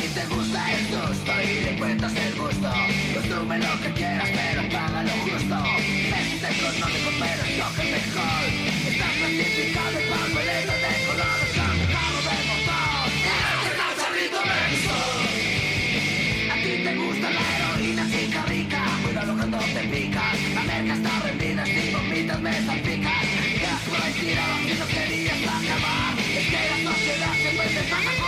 si te gusta el susto Y le cuentas el gusto. Consume lo que quieras pero paga lo justo. Es económico pero es lo que mejor. Está clasificado en papelito de colores Cambio, carro de motor grito menso. A ti te gusta la heroína chica rica. Cuidado cuando te pica. La merca está rendida si vomitas me salpica Gas por ahí tirado si no querías acabar. Es que la sociedad siempre te trata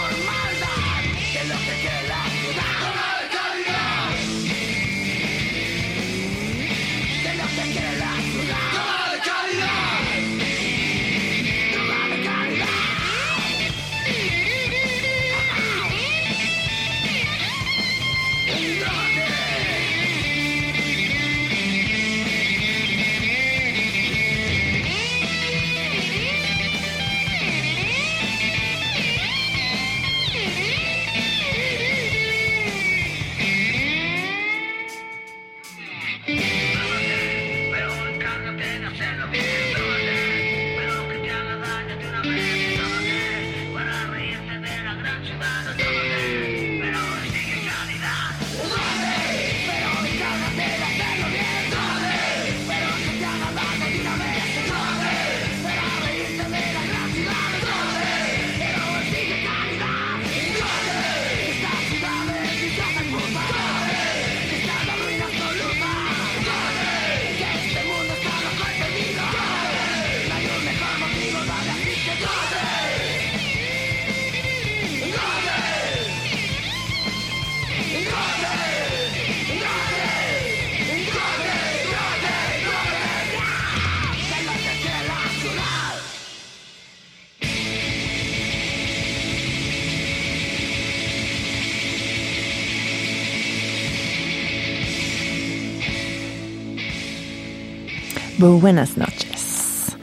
Buenas noches.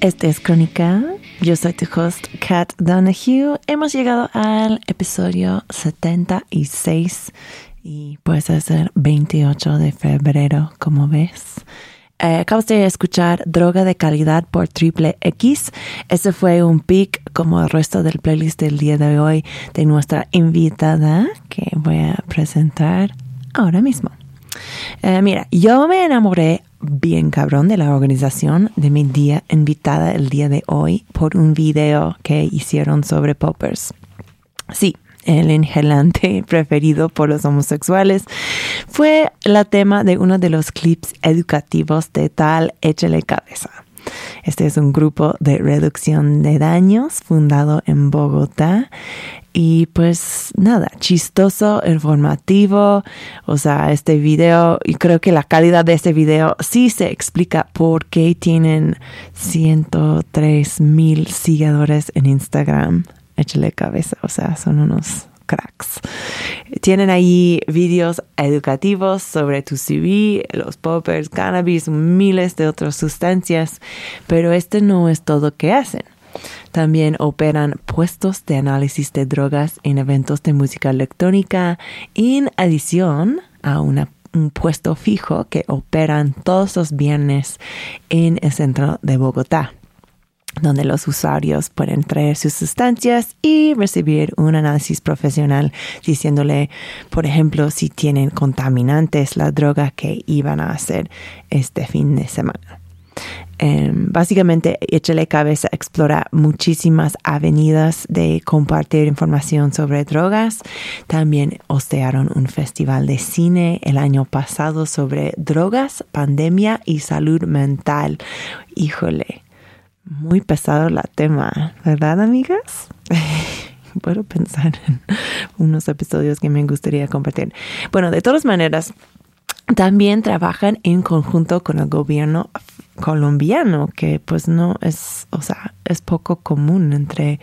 Este es Crónica. Yo soy tu host, Kat Donahue. Hemos llegado al episodio 76 y pues es el 28 de febrero, como ves. Eh, acabas de escuchar Droga de Calidad por Triple X. Ese fue un pick como el resto del playlist del día de hoy de nuestra invitada que voy a presentar ahora mismo. Eh, mira, yo me enamoré bien cabrón de la organización de mi día invitada el día de hoy por un video que hicieron sobre poppers. Sí, el inhalante preferido por los homosexuales fue la tema de uno de los clips educativos de tal Échale Cabeza. Este es un grupo de reducción de daños fundado en Bogotá y pues nada, chistoso, informativo, o sea, este video, y creo que la calidad de este video sí se explica por qué tienen 103 mil seguidores en Instagram. Échale cabeza, o sea, son unos cracks. Tienen ahí videos educativos sobre tu CV, los poppers, cannabis, miles de otras sustancias, pero este no es todo que hacen. También operan puestos de análisis de drogas en eventos de música electrónica, en adición a un puesto fijo que operan todos los viernes en el centro de Bogotá. donde los usuarios pueden traer sus sustancias y recibir un análisis profesional diciéndole, por ejemplo, si tienen contaminantes la droga que iban a hacer este fin de semana. Em, básicamente, Échale Cabeza explora muchísimas avenidas de compartir información sobre drogas. También hostearon un festival de cine el año pasado sobre drogas, pandemia y salud mental. Híjole, muy pesado la tema, ¿verdad, amigas? Puedo pensar en unos episodios que me gustaría compartir. Bueno, de todas maneras, también trabajan en conjunto con el gobierno colombiano, que pues no es, o sea, es poco común entre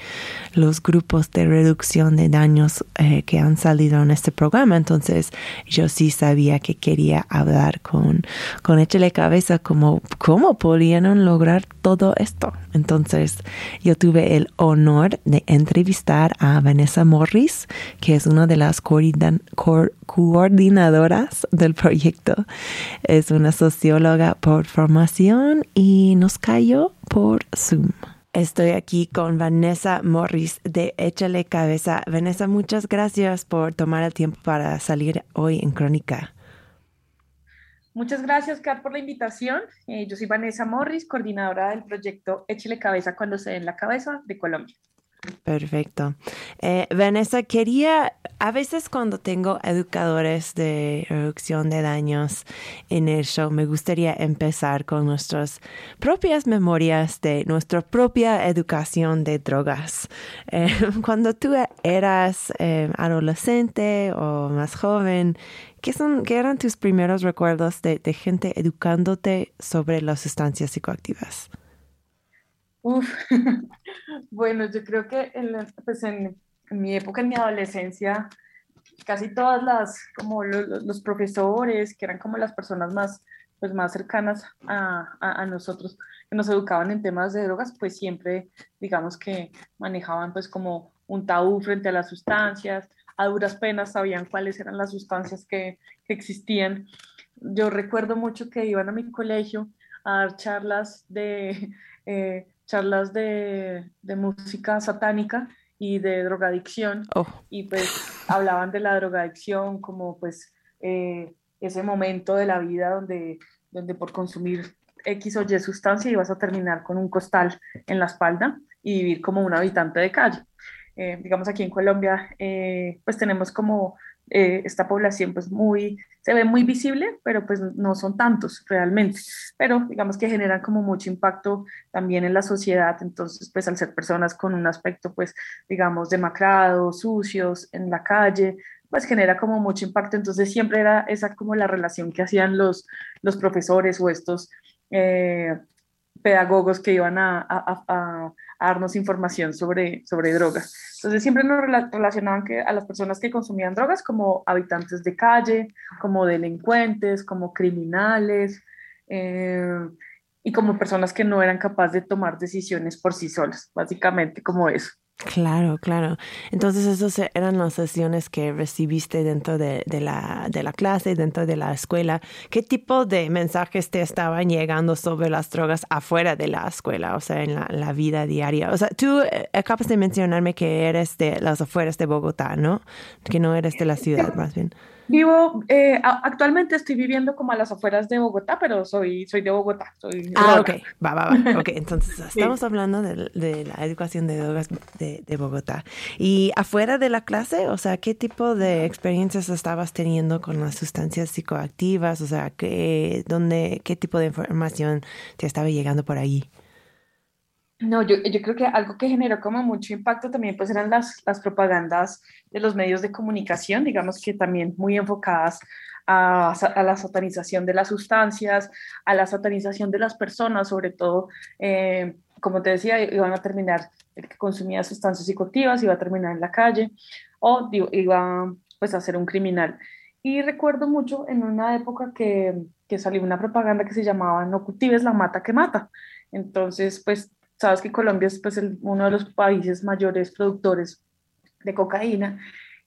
los grupos de reducción de daños eh, que han salido en este programa. Entonces yo sí sabía que quería hablar con, con Cabeza como cómo podían lograr todo esto. Entonces yo tuve el honor de entrevistar a Vanessa Morris, que es una de las coordinadoras del proyecto. Es una socióloga por formación y nos cayó por Zoom. Estoy aquí con Vanessa Morris de Échale Cabeza. Vanessa, muchas gracias por tomar el tiempo para salir hoy en Crónica. Muchas gracias, Kat, por la invitación. Eh, yo soy Vanessa Morris, coordinadora del proyecto Échale Cabeza cuando se den la cabeza de Colombia. Perfecto. Eh, Vanessa, quería, a veces cuando tengo educadores de reducción de daños en el show, me gustaría empezar con nuestras propias memorias de nuestra propia educación de drogas. Eh, cuando tú eras eh, adolescente o más joven, ¿qué, son, ¿qué eran tus primeros recuerdos de, de gente educándote sobre las sustancias psicoactivas? Uf, bueno, yo creo que en, pues en, mi época, en mi adolescencia, casi todas las, como los, profesores, que eran como las personas más, pues más cercanas a, a, nosotros, que nos educaban en temas de drogas, pues siempre, digamos que manejaban pues como un tabú frente a las sustancias, a duras penas sabían cuáles eran las sustancias que, que existían. Yo recuerdo mucho que iban a mi colegio a dar charlas de... Eh, charlas de, de música satánica y de drogadicción oh. y pues hablaban de la drogadicción como pues eh, ese momento de la vida donde, donde por consumir X o Y sustancia ibas a terminar con un costal en la espalda y vivir como un habitante de calle. Eh, digamos aquí en Colombia eh, pues tenemos como eh, esta población pues muy, se ve muy visible, pero pues no son tantos realmente, pero digamos que generan como mucho impacto también en la sociedad, entonces pues al ser personas con un aspecto pues digamos demacrados, sucios, en la calle, pues genera como mucho impacto, entonces siempre era esa como la relación que hacían los, los profesores o estos eh, pedagogos que iban a darnos información sobre, sobre drogas. Entonces siempre nos relacionaban que a las personas que consumían drogas como habitantes de calle, como delincuentes, como criminales eh, y como personas que no eran capaces de tomar decisiones por sí solas, básicamente como eso. Claro, claro. Entonces, esas eran las sesiones que recibiste dentro de, de, la, de la clase, dentro de la escuela. ¿Qué tipo de mensajes te estaban llegando sobre las drogas afuera de la escuela, o sea, en la, la vida diaria? O sea, tú eh, acabas de mencionarme que eres de las afueras de Bogotá, ¿no? Que no eres de la ciudad, más bien. Vivo, eh, actualmente estoy viviendo como a las afueras de Bogotá, pero soy, soy de Bogotá. Soy ah, ok, va, va, va. Ok, entonces estamos hablando de, de, la educación de drogas de, de, Bogotá. Y afuera de la clase, o sea, ¿qué tipo de experiencias estabas teniendo con las sustancias psicoactivas? O sea, ¿qué, dónde, qué tipo de información te estaba llegando por ahí? No, yo, creo que algo que generó como mucho impacto también pues eran las, las propagandas de los medios de comunicación, digamos que también muy enfocadas a, a, la satanización de las sustancias, a la satanización de las personas, sobre todo, eh, como te decía, iban a terminar, el que consumía sustancias psicoactivas iba a terminar en la calle o digo, iba pues a ser un criminal. Y recuerdo mucho en una época que, que salió una propaganda que se llamaba No cultives la mata que mata. Entonces, pues Sabes que Colombia es pues, el, uno de los países mayores productores de cocaína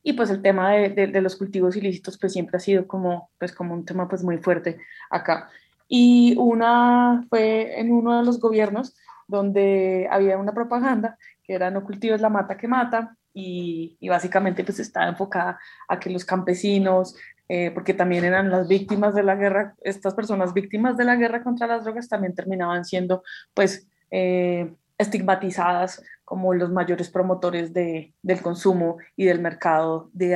y pues el tema de, de, los cultivos ilícitos pues siempre ha sido como, pues, como un tema pues muy fuerte acá. Y una fue en uno de los gobiernos donde había una propaganda que era no cultives la mata que mata y, y básicamente pues estaba enfocada a que los campesinos, eh, porque también eran las víctimas de la guerra, estas personas víctimas de la guerra contra las drogas también terminaban siendo pues eh, estigmatizadas como los mayores promotores de, del consumo y del mercado, de,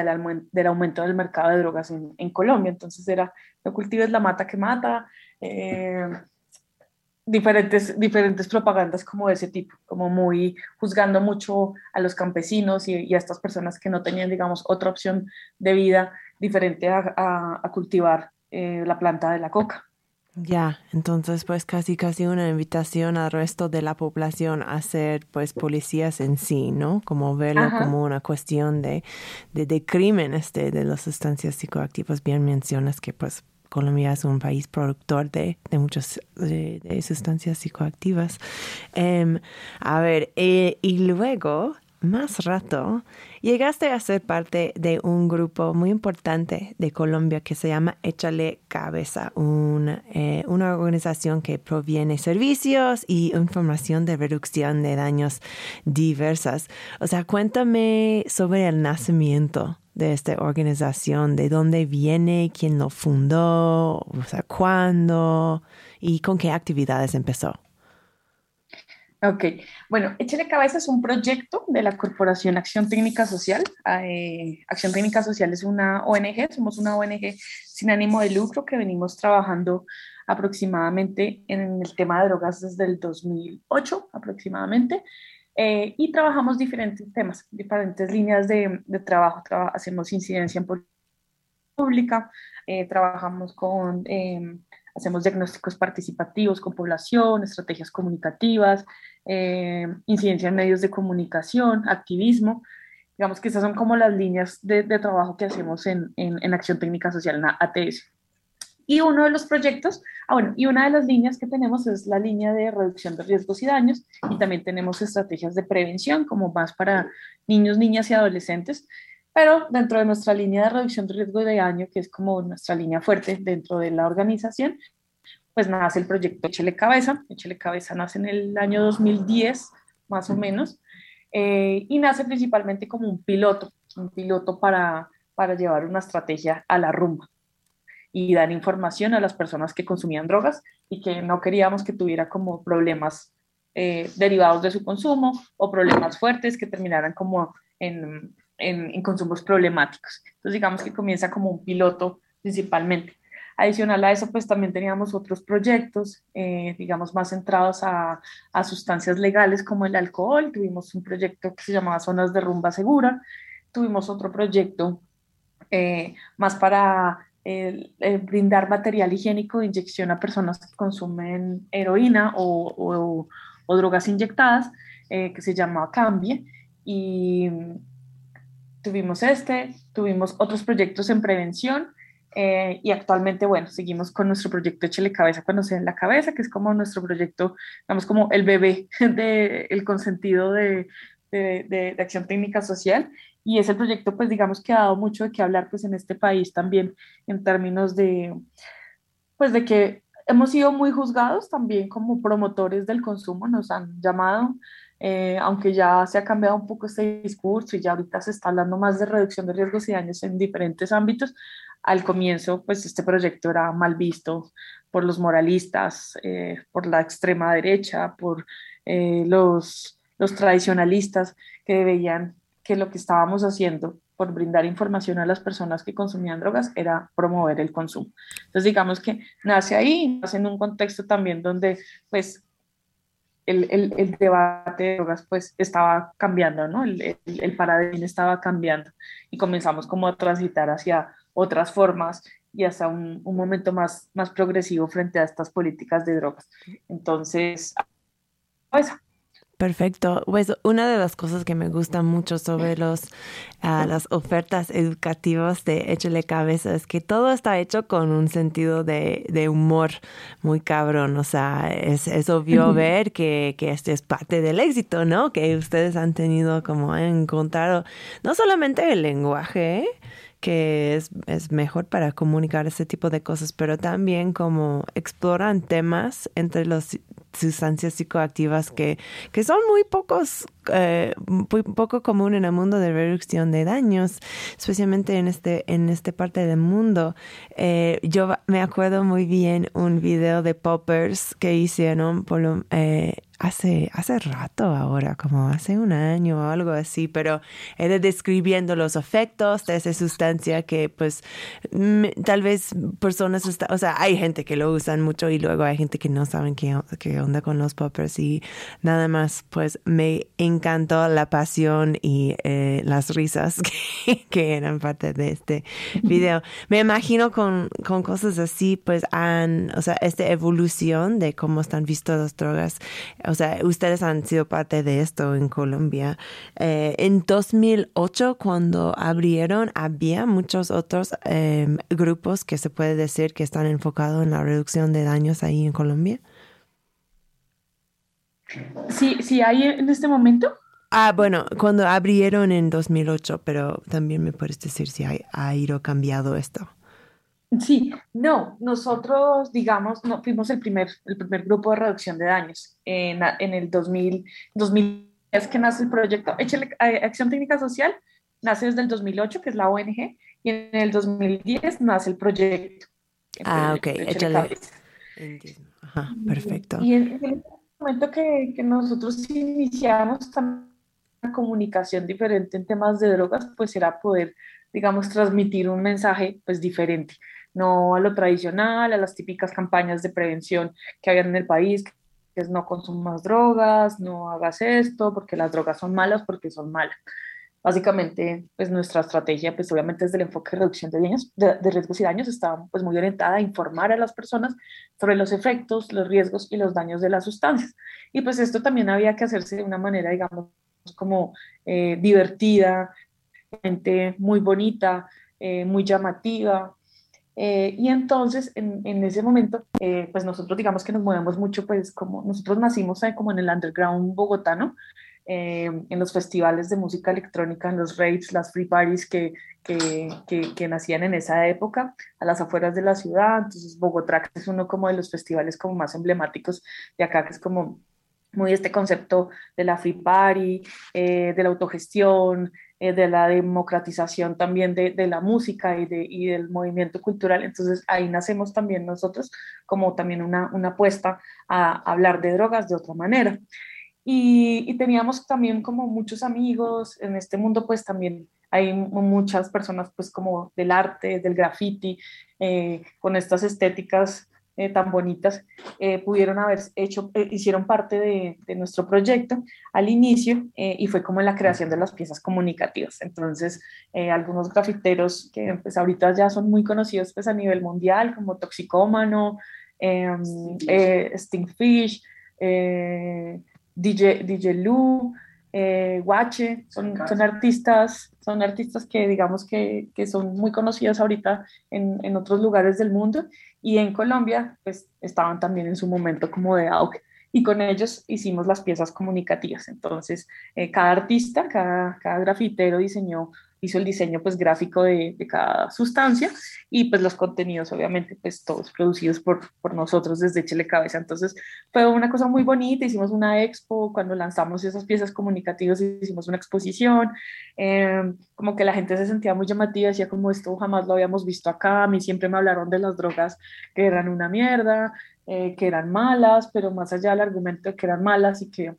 del aumento del mercado de drogas en, Colombia. Entonces era, no cultives la mata que mata, eh, diferentes, diferentes propagandas como de ese tipo, como muy juzgando mucho a los campesinos y, a estas personas que no tenían, digamos, otra opción de vida diferente a, a, a cultivar eh, la planta de la coca. Ya, entonces pues casi casi una invitación al resto de la población a ser pues policías en sí, ¿no? Como verlo Ajá. como una cuestión de, de, de crimen este, de las sustancias psicoactivas. Bien mencionas que pues Colombia es un país productor de, de muchas de, de, sustancias psicoactivas. Um, a ver, eh, y luego más rato, llegaste a ser parte de un grupo muy importante de Colombia que se llama Échale Cabeza, un, eh, una organización que proviene servicios y información de reducción de daños diversas. O sea, cuéntame sobre el nacimiento de esta organización, de dónde viene, quién lo fundó, o sea, cuándo y con qué actividades empezó. Ok, bueno, Échale Cabeza es un proyecto de la Corporación Acción Técnica Social. Eh, Acción Técnica Social es una ONG, somos una ONG sin ánimo de lucro que venimos trabajando aproximadamente en el tema de drogas desde el 2008 aproximadamente. Eh, y trabajamos diferentes temas, diferentes líneas de, trabajo. Traba, hacemos incidencia en pública, eh, trabajamos con eh, hacemos diagnósticos participativos con población, estrategias comunicativas, eh, incidencia en medios de comunicación, activismo. Digamos que esas son como las líneas de, de trabajo que hacemos en, en, en, Acción Técnica Social, en ATS. Y uno de los proyectos, ah, bueno, y una de las líneas que tenemos es la línea de reducción de riesgos y daños, y también tenemos estrategias de prevención, como más para niños, niñas y adolescentes, pero dentro de nuestra línea de reducción de riesgo de daño, que es como nuestra línea fuerte dentro de la organización, pues nace el proyecto Échele Cabeza. Échele Cabeza nace en el año 2010, más o menos, eh, y nace principalmente como un piloto, un piloto para, para llevar una estrategia a la rumba y dar información a las personas que consumían drogas y que no queríamos que tuviera como problemas eh, derivados de su consumo o problemas fuertes que terminaran como en, en, en, consumos problemáticos. Entonces digamos que comienza como un piloto principalmente. Adicional a eso, pues también teníamos otros proyectos, eh, digamos, más centrados a, a, sustancias legales como el alcohol. Tuvimos un proyecto que se llamaba Zonas de Rumba Segura. Tuvimos otro proyecto eh, más para eh, brindar material higiénico de inyección a personas que consumen heroína o, o, o drogas inyectadas, que se llamaba Cambie. Y tuvimos este, tuvimos otros proyectos en prevención eh, y actualmente, bueno, seguimos con nuestro proyecto Échele Cabeza cuando se en la cabeza, que es como nuestro proyecto, digamos, como el bebé del el consentido de, de, de, de, acción técnica social. Y es el proyecto, pues, digamos, que ha dado mucho de qué hablar, pues, en este país también, en términos de, pues, de que hemos sido muy juzgados también como promotores del consumo, nos han llamado eh, aunque ya se ha cambiado un poco este discurso y ya ahorita se está hablando más de reducción de riesgos y daños en diferentes ámbitos, al comienzo pues este proyecto era mal visto por los moralistas, eh, por la extrema derecha, por eh, los, los tradicionalistas que veían que lo que estábamos haciendo por brindar información a las personas que consumían drogas era promover el consumo. Entonces digamos que nace ahí, nace en un contexto también donde pues el, el, debate de drogas pues estaba cambiando, ¿no? El, el, paradigma estaba cambiando y comenzamos como a transitar hacia otras formas y hasta un, un, momento más, más progresivo frente a estas políticas de drogas. Entonces, pues, Perfecto. Pues una de las cosas que me gusta mucho sobre los, uh, las ofertas educativas de Échale Cabeza es que todo está hecho con un sentido de, de humor muy cabrón. O sea, es, es obvio uh -huh. ver que, que este es parte del éxito, ¿no? Que ustedes han tenido como encontrado no solamente el lenguaje, que es, es mejor para comunicar ese tipo de cosas, pero también como exploran temas entre los sustancias psicoactivas que, que son muy pocos, eh, muy poco común en el mundo de reducción de daños, especialmente en este, en esta parte del mundo. Eh, yo me acuerdo muy bien un video de poppers que hicieron por lo, eh, hace, hace rato ahora, como hace un año o algo así, pero era describiendo los efectos de esa sustancia que pues tal vez personas, o sea, hay gente que lo usan mucho y luego hay gente que no saben qué, qué onda con los poppers y nada más, pues me encantó la pasión y eh, las risas que, que, eran parte de este video. Me imagino con, con cosas así, pues han, o sea, esta evolución de cómo están vistas las drogas o sea, ustedes han sido parte de esto en Colombia. Eh, en 2008, cuando abrieron, había muchos otros em, grupos que se puede decir que están enfocados en la reducción de daños ahí en Colombia. Sí, sí, hay en este momento. Ah, bueno, cuando abrieron en 2008, pero también me puedes decir si ha ido cambiado esto. Sí, no, nosotros, digamos, no, fuimos el primer, el primer grupo de reducción de daños. En, en el 2000, 2000 es que nace el proyecto eh, Acción Técnica Social, nace desde el 2008, que es la ONG, y en el 2010 nace el proyecto. ah, ok, échale. Ajá, perfecto. Y en, el momento que, que nosotros iniciamos una comunicación diferente en temas de drogas, pues era poder, digamos, transmitir un mensaje pues diferente no a lo tradicional, a las típicas campañas de prevención que había en el país, que es no consumas drogas, no hagas esto, porque las drogas son malas, porque son malas. Básicamente, pues nuestra estrategia, pues obviamente desde el enfoque de reducción de, daños, de, riesgos y daños, estaba pues muy orientada a informar a las personas sobre los efectos, los riesgos y los daños de las sustancias. Y pues esto también había que hacerse de una manera, digamos, como eh, divertida, muy bonita, eh, muy llamativa, eh, y entonces, en, en ese momento, eh, pues nosotros digamos que nos movemos mucho, pues como nosotros nacimos como en el underground bogotano, eh, en los festivales de música electrónica, en los raves, las free parties que, que, que, nacían en esa época, a las afueras de la ciudad. Entonces, Bogotá es uno como de los festivales como más emblemáticos de acá, que es como muy este concepto de la free party, de la autogestión, eh, de la democratización también de, de la música y, de, y, del movimiento cultural. Entonces ahí nacemos también nosotros como también una, una apuesta a hablar de drogas de otra manera. Y, teníamos también como muchos amigos en este mundo, pues también hay muchas personas pues como del arte, del graffiti, eh, con estas estéticas eh, tan bonitas eh, pudieron haber hecho, eh, hicieron parte de, de, nuestro proyecto al inicio y fue como en la creación de las piezas comunicativas. Entonces, algunos grafiteros que pues ahorita ya son muy conocidos pues a nivel mundial, como Toxicómano, em, Stingfish, DJ, DJ Lu, Guache, son, son artistas son artistas que digamos que, que son muy conocidos ahorita en, en, otros lugares del mundo. Y en Colombia pues estaban también en su momento como de auge. Y con ellos hicimos las piezas comunicativas. Entonces, eh, cada artista, cada, cada grafitero diseñó hizo el diseño pues gráfico de, de, cada sustancia y pues los contenidos obviamente pues todos producidos por, por nosotros desde Chile Cabeza. Entonces fue una cosa muy bonita, hicimos una expo, cuando lanzamos esas piezas comunicativas hicimos una exposición, eh, como que la gente se sentía muy llamativa, decía como esto jamás lo habíamos visto acá, a mí siempre me hablaron de las drogas que eran una mierda, eh, que eran malas, pero más allá del argumento de que eran malas y que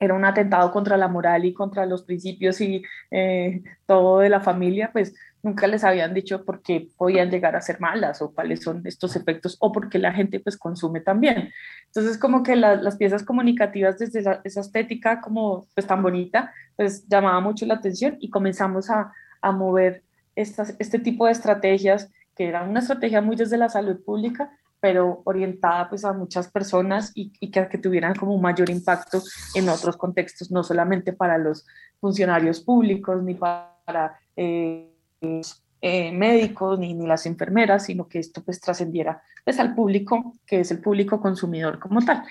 era un atentado contra la moral y contra los principios y eh, todo de la familia, pues nunca les habían dicho por qué podían llegar a ser malas o cuáles son estos efectos o por qué la gente pues consume también. Entonces como que las piezas comunicativas desde esa, estética como pues tan bonita, pues llamaba mucho la atención y comenzamos a, a mover estas, este tipo de estrategias que eran una estrategia muy desde la salud pública, pero orientada pues a muchas personas y, que, que, tuvieran como un mayor impacto en otros contextos, no solamente para los funcionarios públicos ni para eh, eh, médicos ni, ni, las enfermeras, sino que esto pues trascendiera pues al público, que es el público consumidor como tal.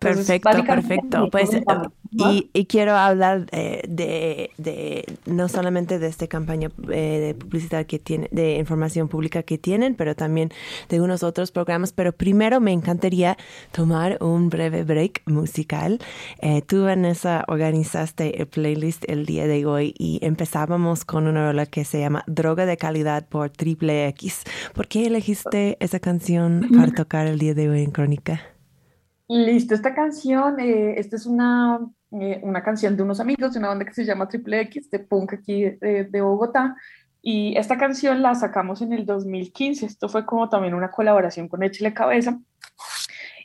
Entonces, Perfecto, perfecto. Pues, ¿no? y, y quiero hablar eh, de, de no solamente de esta campaña eh, de publicidad que tiene, de información pública que tienen, pero también de unos otros programas. Pero primero me encantaría tomar un breve break musical. Eh, tú, Vanessa, organizaste el playlist el día de hoy y empezábamos con una rola que se llama Droga de Calidad por Triple X. ¿Por qué elegiste esa canción para tocar el día de hoy en Crónica? Listo, esta canción, eh, esta es una, eh, una canción de unos amigos de una banda que se llama Triple X, de punk aquí de, de Bogotá, y esta canción la sacamos en el 2015, esto fue como también una colaboración con Échele Cabeza,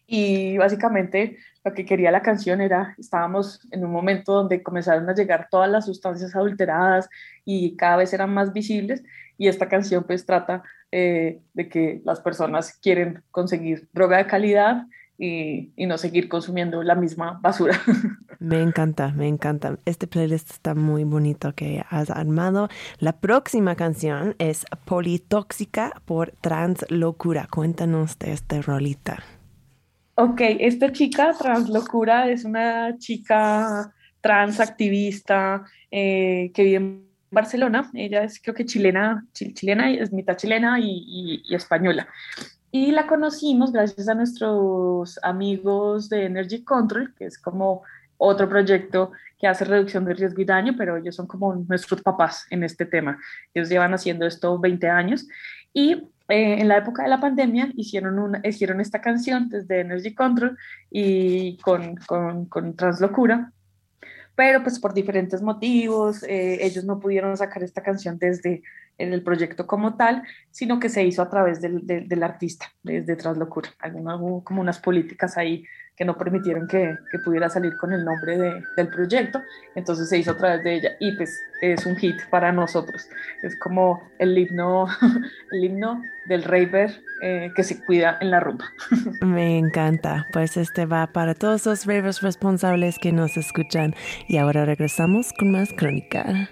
y básicamente lo que quería la canción era, estábamos en un momento donde comenzaron a llegar todas las sustancias adulteradas y cada vez eran más visibles, y esta canción pues trata eh, de que las personas quieren conseguir droga de calidad, y, y, no seguir consumiendo la misma basura. Me encanta, me encanta. Este playlist está muy bonito que has armado. La próxima canción es Politóxica por Translocura. Cuéntanos de esta rolita. Ok, esta chica, Translocura, es una chica trans activista eh, que vive en Barcelona. Ella es creo que chilena, chilena es mitad chilena y, y, y española. Y la conocimos gracias a nuestros amigos de Energy Control, que es como otro proyecto que hace reducción de riesgo y daño, pero ellos son como nuestros papás en este tema. Ellos llevan haciendo esto 20 años. Y eh, en la época de la pandemia hicieron, una, hicieron esta canción desde Energy Control y con, con, con Translocura, pero pues por diferentes motivos eh, ellos no pudieron sacar esta canción desde en el proyecto como tal, sino que se hizo a través del, del, del artista, desde Translocura. Algunas, como unas políticas ahí que no permitieron que, que pudiera salir con el nombre de, del proyecto, entonces se hizo a través de ella y pues es un hit para nosotros. Es como el himno, el himno del raver eh, que se cuida en la rumba. Me encanta, pues este va para todos los ravers responsables que nos escuchan y ahora regresamos con más crónica.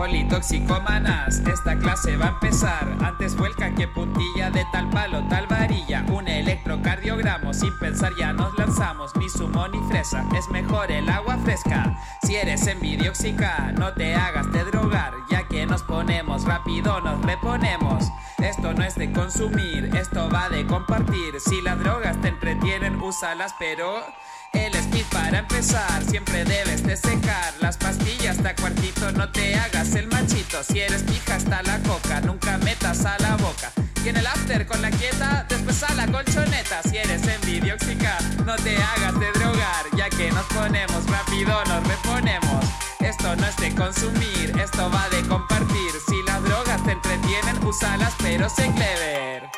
Politoxicómanas, esta clase va a empezar. Antes vuelca que puntilla de tal palo, tal varilla. Un electrocardiogramo, sin pensar ya nos lanzamos. Ni zumo ni fresa, es mejor el agua fresca. Si eres envidioxica, no te hagas de drogar. Ya que nos ponemos rápido, nos reponemos. Esto no es de consumir, esto va de compartir. Si las drogas te entretienen, úsalas, pero. Para empezar, siempre debes de secar las pastillas hasta cuartito, no te hagas el machito. Si eres pija hasta la coca, nunca metas a la boca. Y en el after con la quieta, después a la colchoneta. Si eres envidioxica, no te hagas de drogar, ya que nos ponemos rápido, nos reponemos. Esto no es de consumir, esto va de compartir. Si las drogas te entretienen, úsalas, pero sé clever.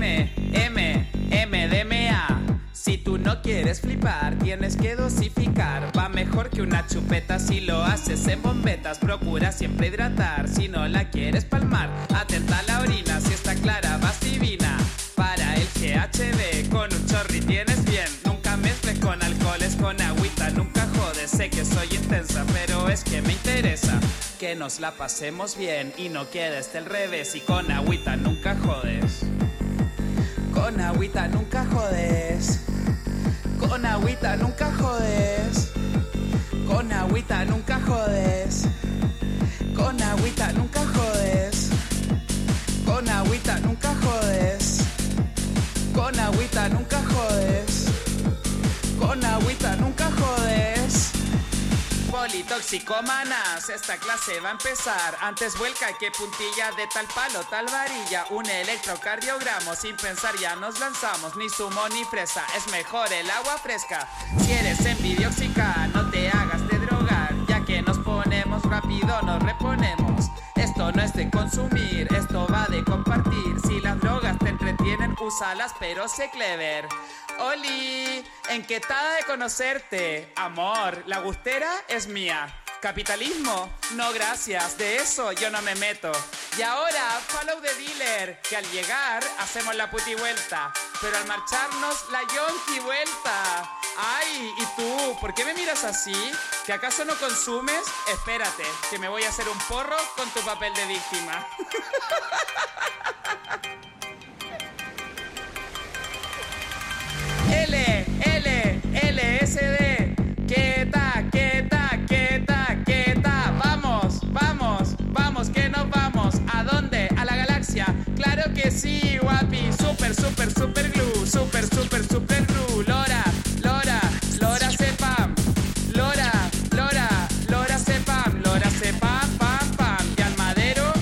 M, M, MDMA. Si tú no quieres flipar, tienes que dosificar. Va mejor que una chupeta si lo haces en bombetas. Procura siempre hidratar si no la quieres palmar. Atenta a la orina, si está clara, vas divina. Para el GHB, con un chorri tienes bien. Nunca mezcles con alcoholes, con agüita, nunca jodes. Sé que soy intensa, pero es que me interesa que nos la pasemos bien y no quedes del revés. Y con agüita nunca jodes. Con agüita nunca jodes. Con agüita nunca jodes. Con agüita nunca jodes. Con agüita nunca jodes. Con agüita nunca jodes. Con agüita nunca jodes. Con agüita nunca. Politoxicómanas, esta clase va a empezar. Antes vuelca que puntilla de tal palo, tal varilla. Un electrocardiogramo, sin pensar ya nos lanzamos. Ni zumo ni fresa, es mejor el agua fresca. Si eres envidioxica, no te hagas de drogar. Ya que nos ponemos rápido, nos reponemos. Esto no es de consumir, esto va de compartir. Si las drogas entretienen, úsalas, pero sé clever. Oli, enquetada de conocerte. Amor, la gustera es mía. Capitalismo, no gracias, de eso yo no me meto. Y ahora, follow the dealer, que al llegar hacemos la puti vuelta. pero al marcharnos la yonki vuelta. Ay, ¿y tú? ¿Por qué me miras así? ¿Que acaso no consumes? Espérate, que me voy a hacer un porro con tu papel de víctima. L, S, D. Quieta, quieta, quieta, quieta. Vamos, vamos, vamos, que nos vamos. ¿A dónde? ¿A la galaxia? Claro que sí, guapi. Super, super, super glue. Super, super, super glue. Lora, Lora, Lora sepam. Lora, Lora, Lora sepam. Lora sepam, pam, pam. Y al madero,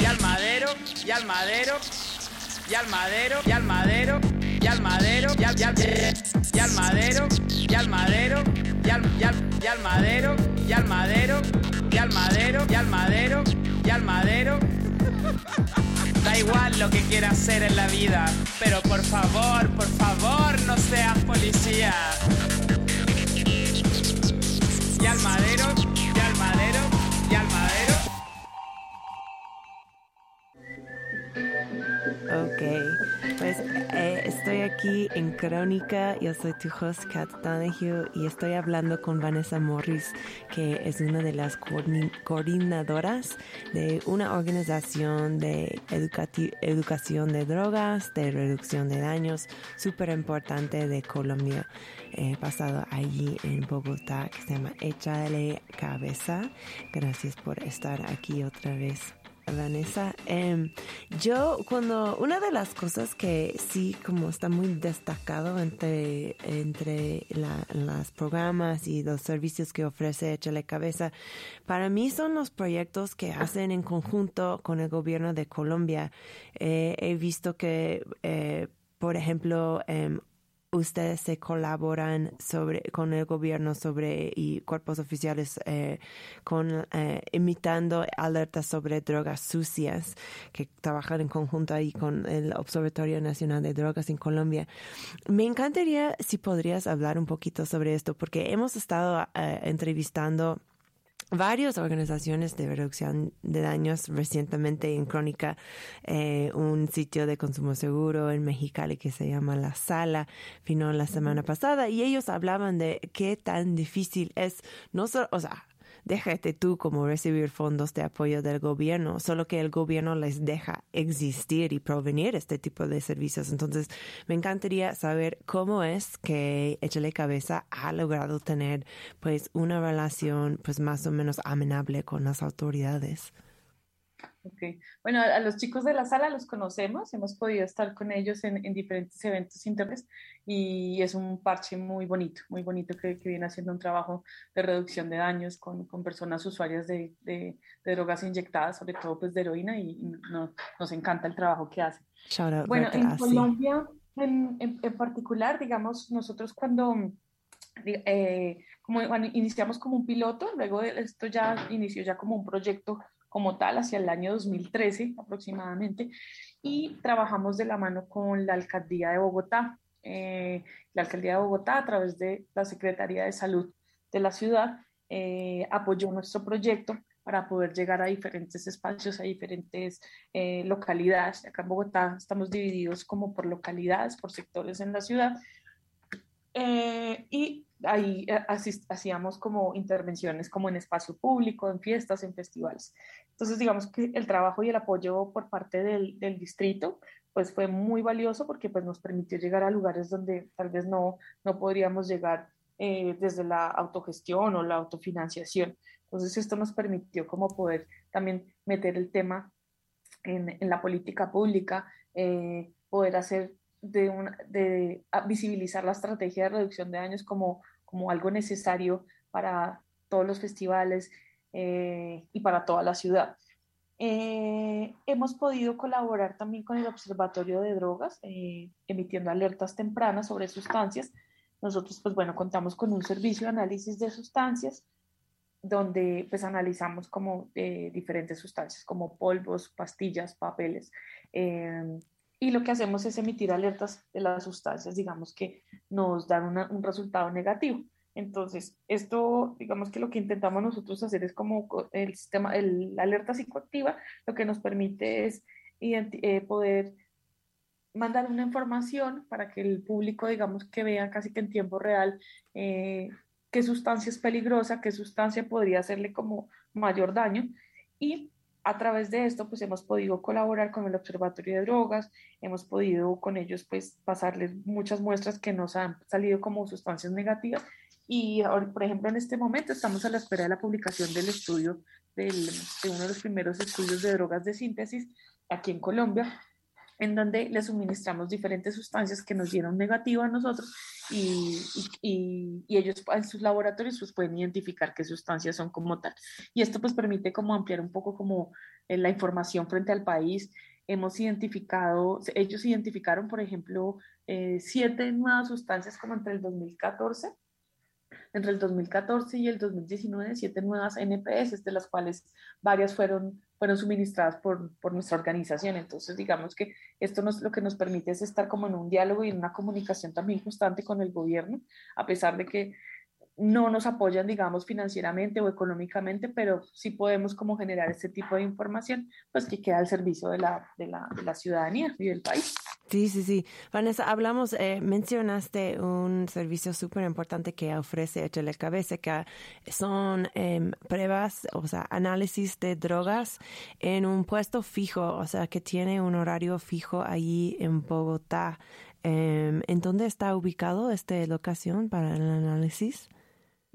y al madero, y al madero. Y al madero, y al madero, y al madero, y al, y al, y al madero, al madero, y al, y al, y al madero, y al madero, y al madero, y al madero, y al madero. Da igual lo que quieras hacer en la vida, pero por favor, por favor, no seas policía. Y al madero, y al madero, y al madero. Ok, pues eh, estoy aquí en Crónica, yo soy tu host Kat Donahue y estoy hablando con Vanessa Morris, que es una de las coordin- coordinadoras de una organización de educación de drogas, de reducción de daños, súper importante de Colombia, eh, basado allí en Bogotá, que se llama Échale Cabeza. Gracias por estar aquí otra vez. Vanessa, em, yo cuando una de las cosas que sí como está muy destacado entre entre la, las programas y los servicios que ofrece Échale Cabeza, para mí son los proyectos que hacen en conjunto con el gobierno de Colombia. Eh, he visto que, eh, por ejemplo, em, ustedes se colaboran sobre con el gobierno sobre y cuerpos oficiales eh, con eh, imitando alertas sobre drogas sucias que trabajan en conjunto ahí con el Observatorio Nacional de Drogas en Colombia. Me encantaría si podrías hablar un poquito sobre esto porque hemos estado eh, entrevistando varias organizaciones de reducción de daños recientemente en Crónica, eh, un sitio de consumo seguro en Mexicali que se llama La Sala, vino la semana pasada y ellos hablaban de qué tan difícil es, no solo, o sea, déjate tú como recibir fondos de apoyo del gobierno, solo que el gobierno les deja existir y provenir este tipo de servicios. Entonces, me encantaría saber cómo es que Échale Cabeza ha logrado tener pues una relación pues más o menos amenable con las autoridades. Ok. Bueno, a, los chicos de la sala los conocemos, hemos podido estar con ellos en, en diferentes eventos internos y es un parche muy bonito, muy bonito que, que viene haciendo un trabajo de reducción de daños con, con personas usuarias de, de, de drogas inyectadas, sobre todo pues de heroína y, y no- nos encanta el trabajo que out Bueno, en así. Colombia en, en- en particular, digamos, nosotros cuando eh, como, bueno, iniciamos como un piloto, luego esto ya inició ya como un proyecto como tal hacia el año 2013 aproximadamente y trabajamos de la mano con la alcaldía de Bogotá. Eh, la alcaldía de Bogotá a través de la Secretaría de Salud de la ciudad eh, apoyó nuestro proyecto para poder llegar a diferentes espacios, a diferentes eh, localidades. Acá en Bogotá estamos divididos como por localidades, por sectores en la ciudad. Eh, y ahí eh, hacíamos como intervenciones como en espacio público, en fiestas, en festivales. Entonces, digamos que el trabajo y el apoyo por parte del, distrito pues fue muy valioso porque pues nos permitió llegar a lugares donde tal vez no, no podríamos llegar eh, desde la autogestión o la autofinanciación. Entonces esto nos permitió como poder también meter el tema en, en la política pública, eh, poder hacer de, una, de a- visibilizar la estrategia de reducción de daños como, como algo necesario para todos los festivales eh, y para toda la ciudad. Eh, hemos podido colaborar también con el Observatorio de Drogas, eh, emitiendo alertas tempranas sobre sustancias. Nosotros, pues bueno, contamos con un servicio de análisis de sustancias donde pues analizamos como diferentes sustancias como polvos, pastillas, papeles. Y lo que hacemos es emitir alertas de las sustancias, digamos que nos dan un resultado negativo. Entonces, esto, digamos que lo que intentamos nosotros hacer es como co- el sistema, el, la alerta psicoactiva, lo que nos permite es eh, poder mandar una información para que el público, digamos, que vea casi que en tiempo real eh, qué sustancia es peligrosa, qué sustancia podría hacerle como mayor daño. Y a través de esto, pues hemos podido colaborar con el Observatorio de Drogas, hemos podido con ellos, pues, pasarles muchas muestras que nos han salido como sustancias negativas. Y, por ejemplo, en este momento estamos a la espera de la publicación del estudio, de uno de los primeros estudios de drogas de síntesis aquí en Colombia, en donde le suministramos diferentes sustancias que nos dieron negativo a nosotros y, y, ellos en sus laboratorios pues pueden identificar qué sustancias son como tal. Y esto pues permite como ampliar un poco como eh, la información frente al país. Hemos identificado, ellos identificaron, por ejemplo, eh, siete nuevas sustancias como entre el 2014 entre el 2014 y el 2019 siete nuevas NPS, de las cuales varias fueron, fueron suministradas por, por nuestra organización. Entonces, digamos que esto nos, lo que nos permite es estar como en un diálogo y en una comunicación también constante con el gobierno, a pesar de que no nos apoyan, digamos, financieramente o económicamente, pero sí podemos como generar este tipo de información, pues que queda al servicio de la, de la, de la ciudadanía y del país. Sí, sí, sí. Vanessa, hablamos, eh, mencionaste un servicio súper importante que ofrece Cabeza, que son eh, pruebas, o sea, análisis de drogas en un puesto fijo, o sea, que tiene un horario fijo allí en Bogotá. Eh, ¿En dónde está ubicado esta locación para el análisis?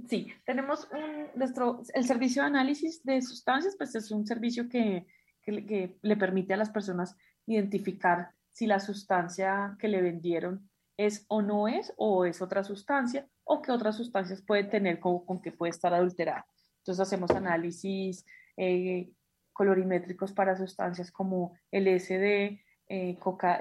Sí, tenemos un, nuestro, el servicio de análisis de sustancias, pues es un servicio que, que, le permite a las personas identificar si la sustancia que le vendieron es o no es, o es otra sustancia, o qué otras sustancias puede tener con, con que puede estar adulterada. Entonces hacemos análisis eh, colorimétricos para sustancias como LSD, eh, coca,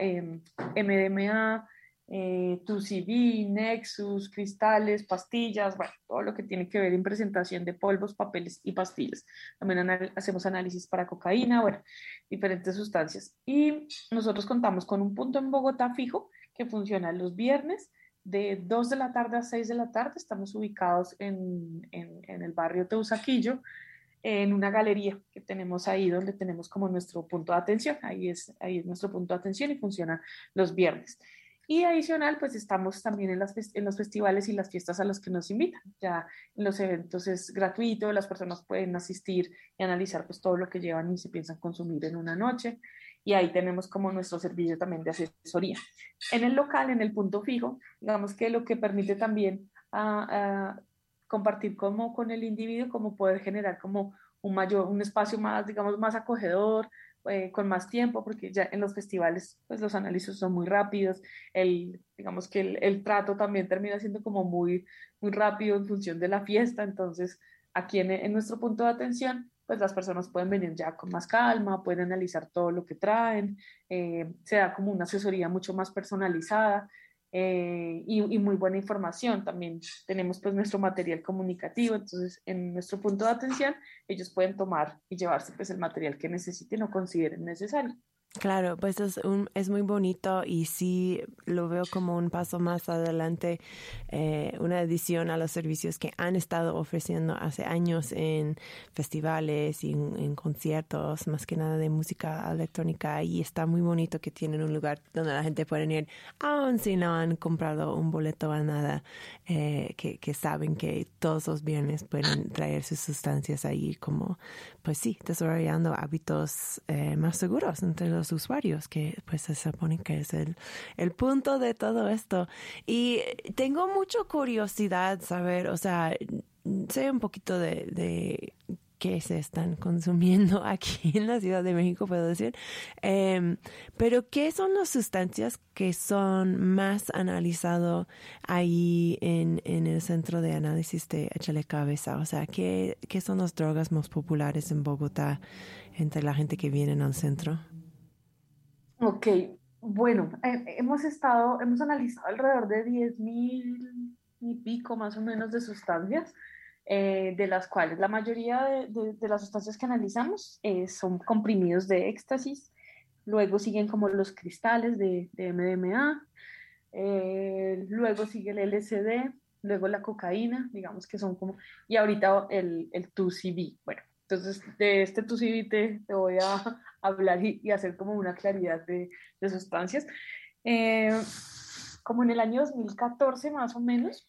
MDMA, eh, 2CB, Nexus, cristales, pastillas, bueno, todo lo que tiene que ver en presentación de polvos, papeles y pastillas. También hacemos análisis para cocaína, bueno, diferentes sustancias. Y nosotros contamos con un punto en Bogotá fijo que funciona los viernes de 2 de la tarde a 6 de la tarde. Estamos ubicados en, en, en el barrio Teusaquillo, en una galería que tenemos ahí donde tenemos como nuestro punto de atención. Ahí es, ahí es nuestro punto de atención y funciona los viernes. Y adicional, pues estamos también en, las, en los festivales y las fiestas a los que nos invitan. Ya en los eventos es gratuito, las personas pueden asistir y analizar pues todo lo que llevan y se piensan consumir en una noche. Y ahí tenemos como nuestro servicio también de asesoría. En el local, en el punto fijo, digamos que lo que permite también a, a compartir como con el individuo, como poder generar como un mayor, un espacio más, digamos, más acogedor, eh, con más tiempo, porque ya en los festivales pues los análisis son muy rápidos, el, digamos que el, el, trato también termina siendo como muy, muy rápido en función de la fiesta, entonces aquí en, en nuestro punto de atención pues las personas pueden venir ya con más calma, pueden analizar todo lo que traen, eh, se da como una asesoría mucho más personalizada, eh, y, muy buena información. También tenemos pues nuestro material comunicativo, entonces en nuestro punto de atención ellos pueden tomar y llevarse pues el material que necesiten o consideren necesario. Claro, pues es, un, es muy bonito y sí lo veo como un paso más adelante, eh, una adición a los servicios que han estado ofreciendo hace años en festivales y en, conciertos, más que nada de música electrónica. Y está muy bonito que tienen un lugar donde la gente puede ir, aun si no han comprado un boleto a nada, eh, que, que saben que todos los viernes pueden traer sus sustancias ahí como, pues sí, desarrollando hábitos eh, más seguros entre los los usuarios, que pues se supone que es el, el punto de todo esto. Y tengo mucha curiosidad saber, o sea, sé un poquito de, de qué se están consumiendo aquí en la Ciudad de México, puedo decir. Eh, pero, ¿qué son las sustancias que son más analizado ahí en, en el centro de análisis de Échale Cabeza? O sea, ¿qué, ¿qué son las drogas más populares en Bogotá entre la gente que viene al centro? Ok, bueno, eh, hemos estado, hemos analizado alrededor de 10 mil y pico más o menos de sustancias, eh, de las cuales la mayoría de, de, de las sustancias que analizamos eh, son comprimidos de éxtasis, luego siguen como los cristales de, de MDMA, eh, luego sigue el LSD, luego la cocaína, digamos que son como, y ahorita el, el 2CB, bueno, entonces, de este TUCIBI te, te voy a hablar y, y, hacer como una claridad de, de sustancias. eh, como en el año 2014 más o menos,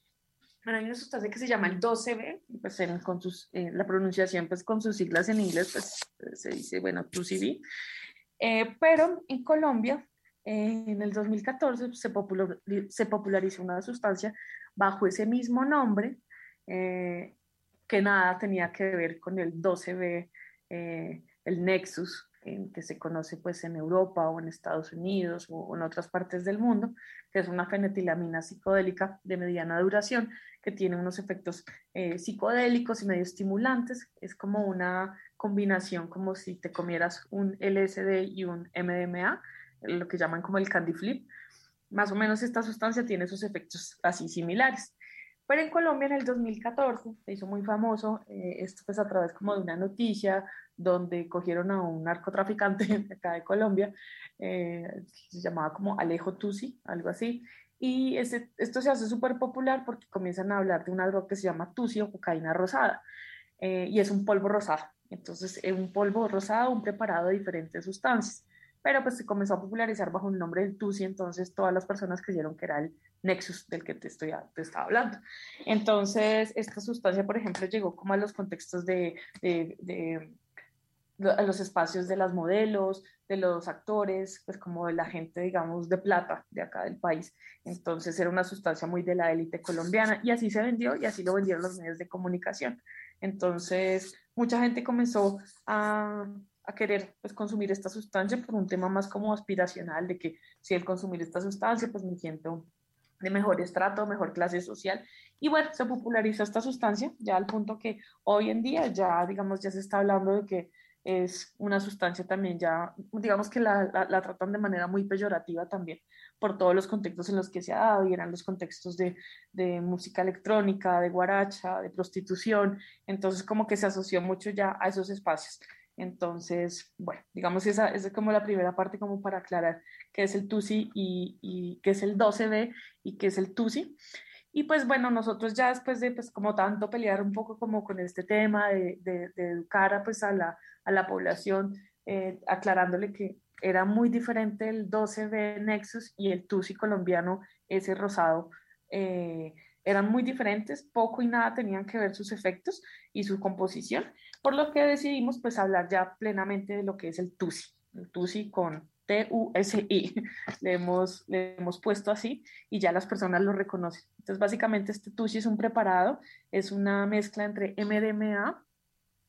hay una sustancia que se llama el 12B, pues en, con sus, eh, la pronunciación pues con sus siglas en inglés pues se dice, bueno, 2CB, eh, pero en Colombia eh, en el 2014 se, popular, se popularizó una sustancia bajo ese mismo nombre eh, que nada tenía que ver con el 12B, eh, el Nexus, que se conoce pues en Europa o en Estados Unidos o en otras partes del mundo, que es una fenetilamina psicodélica de mediana duración que tiene unos efectos eh, psicodélicos y medio estimulantes. Es como una combinación como si te comieras un LSD y un MDMA, lo que llaman como el candy flip. Más o menos esta sustancia tiene esos efectos así similares. Pero en Colombia en el 2014 se hizo muy famoso, eh, esto pues a través como de una noticia donde cogieron a un narcotraficante acá de Colombia, eh, se llamaba como Alejo Tusi, algo así, y esto se hace súper popular porque comienzan a hablar de una droga que se llama Tusi o cocaína rosada, eh, y es un polvo rosado. Entonces, es un polvo rosado, un preparado de diferentes sustancias pero pues se comenzó a popularizar bajo el nombre del TUSI, entonces todas las personas creyeron que era el Nexus del que te, estoy, te estaba hablando. Entonces, esta sustancia, por ejemplo, llegó como a los contextos de, de, de a los espacios de las modelos, de los actores, pues como de la gente, digamos, de plata de acá del país. Entonces era una sustancia muy de la élite colombiana y así se vendió y así lo vendieron los medios de comunicación. Entonces mucha gente comenzó a, a querer pues, consumir esta sustancia por un tema más como aspiracional, de que si el consumir esta sustancia, pues me siento de mejor estrato, mejor clase social. Y bueno, se popularizó esta sustancia ya al punto que hoy en día ya, digamos, ya se está hablando de que es una sustancia también ya, digamos que la, la, tratan de manera muy peyorativa también por todos los contextos en los que se ha dado y eran los contextos de, de música electrónica, de guaracha, de prostitución, entonces como que se asoció mucho ya a esos espacios. Entonces, bueno, digamos, esa, esa, es como la primera parte como para aclarar qué es el TUSI y, qué es el 12B y qué es el TUSI. Y pues bueno, nosotros ya después de pues como tanto pelear un poco como con este tema de educar a, pues, a, la, a la población, eh, aclarándole que era muy diferente el 12B Nexus y el TUSI colombiano, ese rosado. Eh, eran muy diferentes, poco y nada tenían que ver sus efectos y su composición, por lo que decidimos pues hablar ya plenamente de lo que es el TUSI, el TUSI con T-U-S-I, le hemos, le hemos puesto así y ya las personas lo reconocen. Entonces básicamente este TUSI es un preparado, es una mezcla entre MDMA,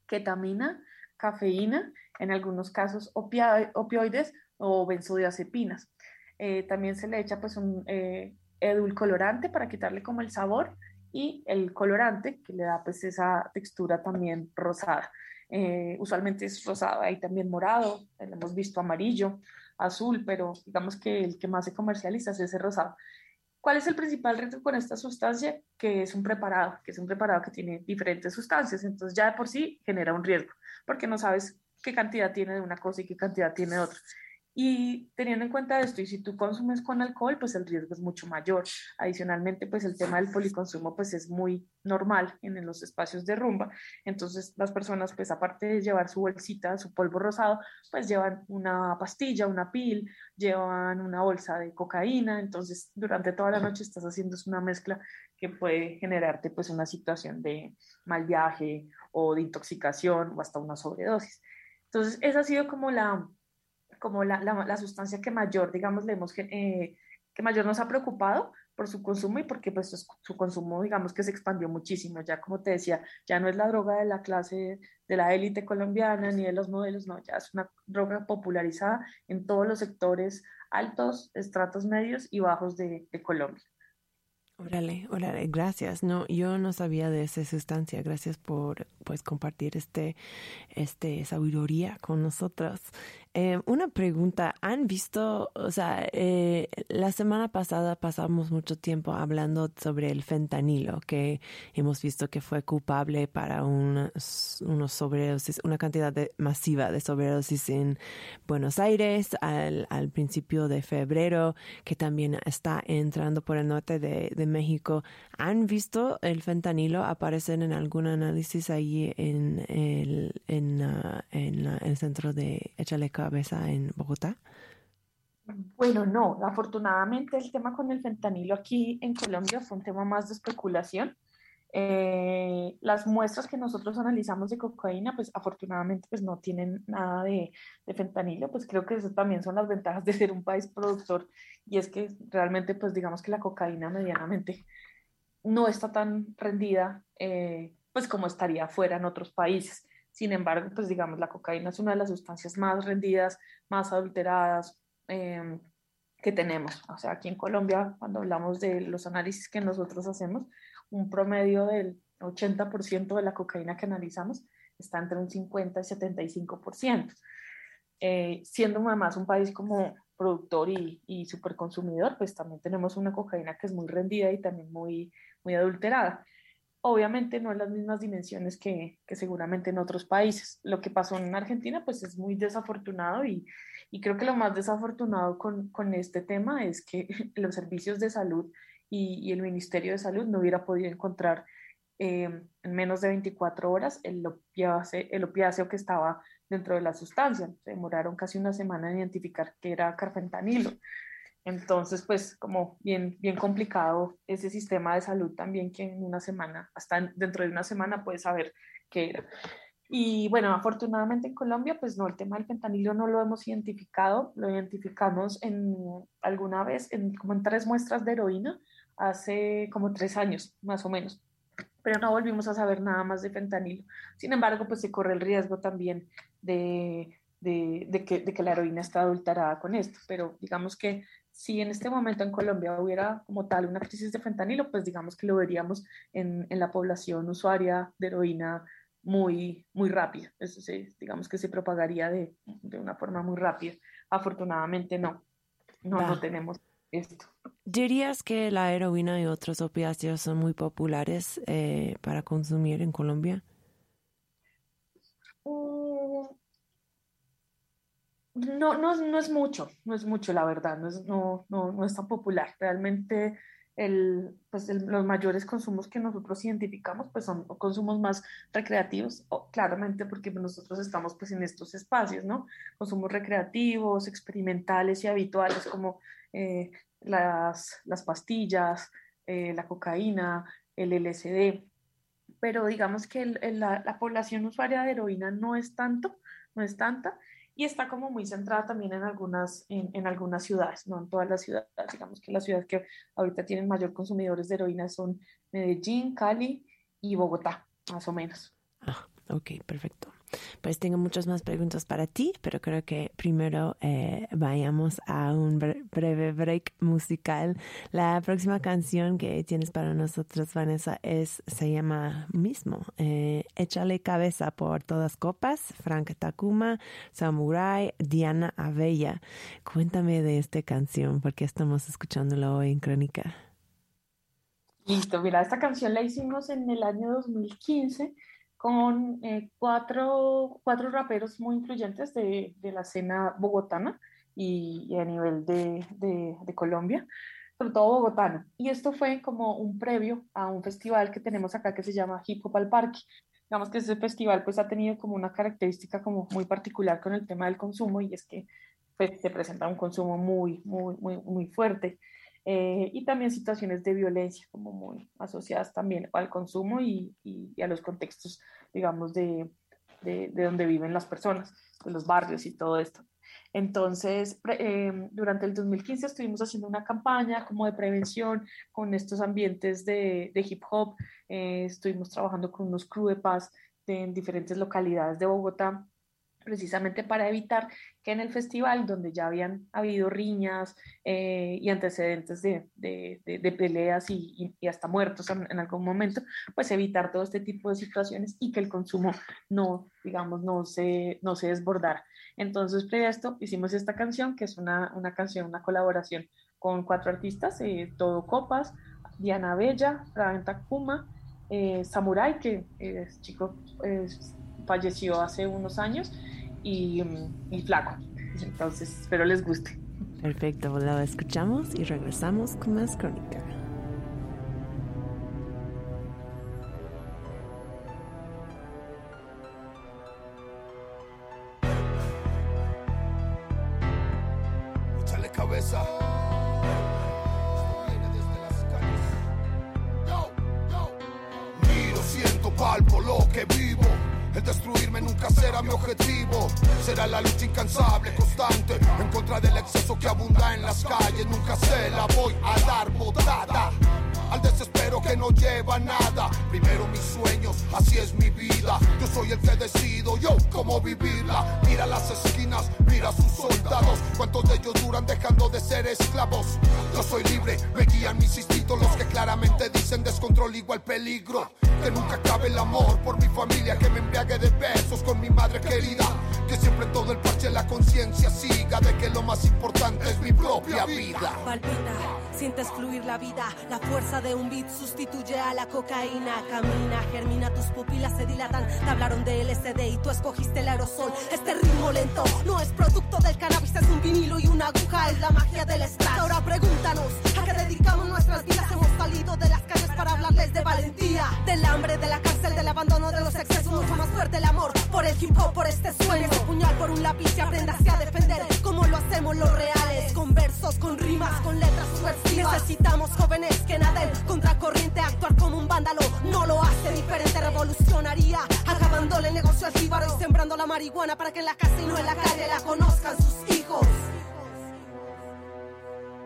ketamina, cafeína, en algunos casos opioides o benzodiazepinas. Eh, también se le echa pues un eh, edulcolorante para quitarle como el sabor y el colorante que le da pues esa textura también rosada. Eh, usualmente es rosado, hay también morado, hemos visto amarillo, azul, pero digamos que el que más se comercializa es ese rosado. ¿Cuál es el principal reto con esta sustancia? Que es un preparado, que es un preparado que tiene diferentes sustancias, entonces ya de por sí genera un riesgo, porque no sabes qué cantidad tiene de una cosa y qué cantidad tiene de otra. Y teniendo en cuenta esto, y si tú consumes con alcohol, pues el riesgo es mucho mayor. Adicionalmente, pues el tema del policonsumo pues es muy normal en los espacios de rumba. Entonces las personas, pues aparte de llevar su bolsita, su polvo rosado, pues llevan una pastilla, una pil, llevan una bolsa de cocaína. Entonces durante toda la noche estás haciendo una mezcla que puede generarte pues una situación de mal viaje o de intoxicación o hasta una sobredosis. Entonces esa ha sido como la como la, la, sustancia que mayor, digamos, le hemos, eh, que mayor nos ha preocupado por su consumo y porque pues su, su, consumo, digamos, que se expandió muchísimo. Ya como te decía, ya no es la droga de la clase de la élite colombiana ni de los modelos, no, ya es una droga popularizada en todos los sectores altos, estratos medios y bajos de, de Colombia. Órale, órale, gracias. No, yo no sabía de esa sustancia. Gracias por pues compartir este, este sabiduría con nosotros. Eh, una pregunta, ¿han visto, o sea, eh, la semana pasada pasamos mucho tiempo hablando sobre el fentanilo, que hemos visto que fue culpable para unos, unos sobredosis, una cantidad de, masiva de sobredosis en Buenos Aires al, al principio de febrero, que también está entrando por el norte de, de México. ¿Han visto el fentanilo aparecer en algún análisis ahí en el, en, uh, en el centro de Echaleca cabeza en Bogotá? Bueno, no, afortunadamente el tema con el fentanilo aquí en Colombia fue un tema más de especulación. Eh, las muestras que nosotros analizamos de cocaína, pues afortunadamente pues no tienen nada de, de, fentanilo, pues creo que eso también son las ventajas de ser un país productor y es que realmente pues digamos que la cocaína medianamente no está tan rendida eh, pues como estaría fuera en otros países. Sin embargo, pues digamos la cocaína es una de las sustancias más rendidas, más adulteradas, eh, que tenemos. O sea, aquí en Colombia, cuando hablamos de los análisis que nosotros hacemos, un promedio del 80% de la cocaína que analizamos está entre un 50 y 75%. Eh, siendo además un país como productor y, y superconsumidor, pues también tenemos una cocaína que es muy rendida y también muy, muy adulterada. Obviamente no en las mismas dimensiones que, que, seguramente en otros países. Lo que pasó en Argentina pues es muy desafortunado y, y creo que lo más desafortunado con, con, este tema es que los servicios de salud y, el Ministerio de Salud no hubiera podido encontrar eh, en menos de 24 horas el opiáceo, el opiáceo que estaba dentro de la sustancia. Se demoraron casi una semana en identificar que era carfentanilo. Entonces, pues como bien, bien complicado ese sistema de salud también que en una semana, hasta dentro de una semana puede saber qué era. Y bueno, afortunadamente en Colombia, pues no, el tema del fentanilo no lo hemos identificado, lo identificamos en alguna vez, en, como en tres muestras de heroína, hace como tres años, más o menos. Pero no volvimos a saber nada más de fentanilo. Sin embargo, pues se corre el riesgo también de, de, de, que, de que la heroína está adulterada con esto. Pero digamos que si en este momento en Colombia hubiera como tal una crisis de fentanilo, pues digamos que lo veríamos en, en la población usuaria de heroína muy, muy rápida. Eso sí, digamos que se propagaría de, de una forma muy rápida. Afortunadamente no, no, no tenemos esto. ¿Dirías que la heroína y otros opiáceos son muy populares eh, para consumir en Colombia? No, no, no es mucho, no es mucho, la verdad, no es, no, no, es tan popular. Realmente el, pues el, los mayores consumos que nosotros identificamos pues son consumos más recreativos, o, claramente porque nosotros estamos pues en estos espacios, ¿no? Consumos recreativos, experimentales y habituales como eh, las, las pastillas, eh, la cocaína, el LSD, pero digamos que el, la, la población usuaria de heroína no es tanto, no es tanta, y está como muy centrada también en algunas, en, en, algunas ciudades, no en todas las ciudades. Digamos que las ciudades que ahorita tienen mayor consumidores de heroína son Medellín, Cali y Bogotá, más o menos. Ah, ok, perfecto. Pues tengo muchas más preguntas para ti, pero creo que primero eh, vayamos a un breve break musical. La próxima canción que tienes para nosotros, Vanessa, es se llama mismo eh, Échale cabeza por todas copas, Frank Takuma, Samurai, Diana Abella. Cuéntame de esta canción, porque estamos escuchándolo hoy en Crónica. Listo, mira, esta canción la hicimos en el año 2015 con eh, cuatro, cuatro raperos muy influyentes de, de la escena bogotana y, y a nivel de, de, de, Colombia, sobre todo bogotana. Y esto fue como un previo a un festival que tenemos acá que se llama Hip Hop al Parque. Digamos que ese festival pues ha tenido como una característica como muy particular con el tema del consumo y es que pues, se presenta un consumo muy, muy, muy, muy fuerte. Eh, y también situaciones de violencia como muy asociadas también al consumo y, y, y a los contextos, digamos, de, de, de, donde viven las personas, de los barrios y todo esto. Entonces, eh, durante el 2015 estuvimos haciendo una campaña como de prevención con estos ambientes de, de hip hop, eh, estuvimos trabajando con unos crew de paz de, en diferentes localidades de Bogotá precisamente para evitar que en el festival, donde ya habían habido riñas eh, y antecedentes de, de, peleas y, hasta muertos en, algún momento, pues evitar todo este tipo de situaciones y que el consumo no, digamos, no se, no se desbordara. Entonces, previo a esto, hicimos esta canción, que es una, una canción, una colaboración con cuatro artistas, eh, Todo Copas, Diana Bella, Raven Takuma, eh, Samurai, que es chico, es, falleció hace unos años, y, Flaco. Entonces, espero les guste. Perfecto, lo escuchamos y regresamos con más crónica. El que decido yo cómo vivirla. Mira las esquinas, mira sus soldados. ¿Cuántos de ellos duran dejando de ser esclavos? Yo soy libre, me guían mis instintos, los que claramente dicen descontrol igual peligro. Que nunca cabe el amor por mi familia, que me embriague de besos con mi madre querida. Que siempre todo el parche la conciencia siga de que lo más importante es mi propia vida. Palpita, sientes fluir la vida, la fuerza de un beat sustituye a la cocaína. Camina, germina, tus pupilas se dilatan. Te hablaron de LSD y tú escogiste el aerosol. Este ritmo lento no es producto del cannabis, es un vinilo y una aguja, es la magia del scratch. Ahora pregúntanos, ¿a qué dedicamos nuestras vidas? Hemos salido de las calles para hablarles de valentía, del hambre, de la cárcel, del abandono, de los excesos. Mucho más fuerte el amor por el hip hop, por este sueño. Ese puñal por un lápiz y aprendas a defender como lo hacemos los reales. Con versos, con rimas, con letras subversivas. Necesitamos jóvenes que naden contra corriente, actuar como un vándalo. No lo hace diferente, revolucionaría. Acabándole el negocio al jíbaro y sembrando la marihuana para que en la casa y no en la calle la conozcan sus hijos.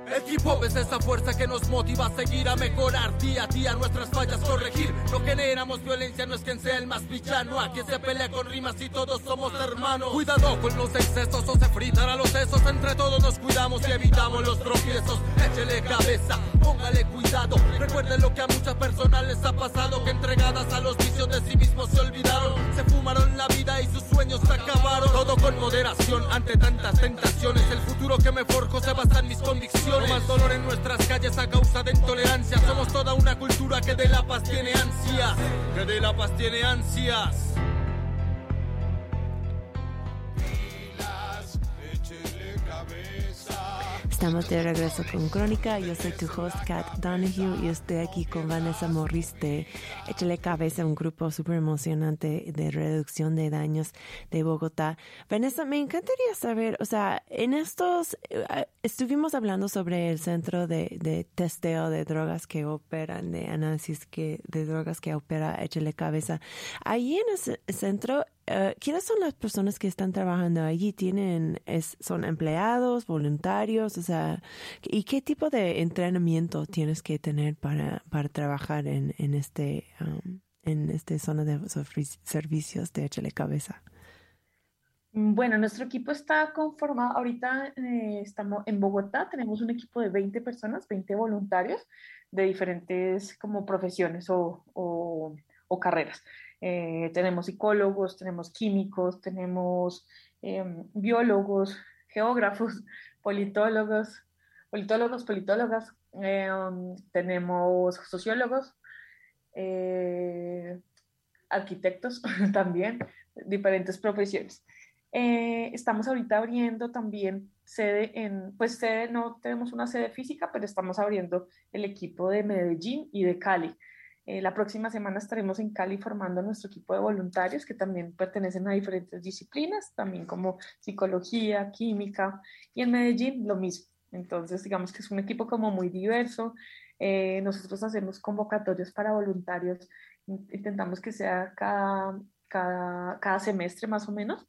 El hip es esa fuerza que nos motiva a seguir, a mejorar día a día nuestras fallas, corregir. No generamos violencia, no es quien sea el más villano. Aquí se pelea con rimas y todos somos hermanos. Cuidado con los excesos o se fritan a los sesos. Entre todos nos cuidamos y evitamos los tropiezos. Échele cabeza, póngale cuidado. Recuerden lo que a muchas personas les ha pasado: que entregadas a los vicios de sí mismos se olvidaron. Se fumaron la vida y sus sueños se acabaron. Todo con moderación ante tantas tentaciones. El futuro que me forjo se basa en mis convicciones. No más dolor en nuestras calles a causa de intolerancia. Somos toda una cultura que de la paz tiene ansias. Que de la paz tiene ansias. Estamos de regreso con Crónica. Yo soy tu host, Kat Donahue, y estoy aquí con Vanessa Morris de Échale Cabeza, un grupo súper emocionante de reducción de daños de Bogotá. Vanessa, me encantaría saber, o sea, en estos, eh, estuvimos hablando sobre el centro de, de testeo de drogas que operan, de análisis que, de drogas que opera Échale Cabeza. Ahí en ese centro, eh, ¿quiénes son las personas que están trabajando allí? ¿Tienen, es, son empleados, voluntarios? O sea, ¿y qué tipo de entrenamiento tienes que tener para, para trabajar en, en este, um, en este zona de servicios de Échale Cabeza? Bueno, nuestro equipo está conformado, ahorita eh, estamos en Bogotá, tenemos un equipo de 20 personas, 20 voluntarios de diferentes como profesiones o, o- o carreras. Eh, tenemos psicólogos, tenemos químicos, tenemos em, biólogos, geógrafos, politólogos, politólogos, politólogas, em, tenemos sociólogos, eh, arquitectos también, diferentes profesiones. Eh, estamos ahorita abriendo también sede en, pues sede, no tenemos una sede física, pero estamos abriendo el equipo de Medellín y de Cali. Eh, la próxima semana estaremos en Cali formando nuestro equipo de voluntarios que también pertenecen a diferentes disciplinas, también como psicología, química, y en Medellín lo mismo. Entonces, digamos que es un equipo como muy diverso. Eh, nosotros hacemos convocatorios para voluntarios, intentamos que sea cada, cada, cada semestre más o menos.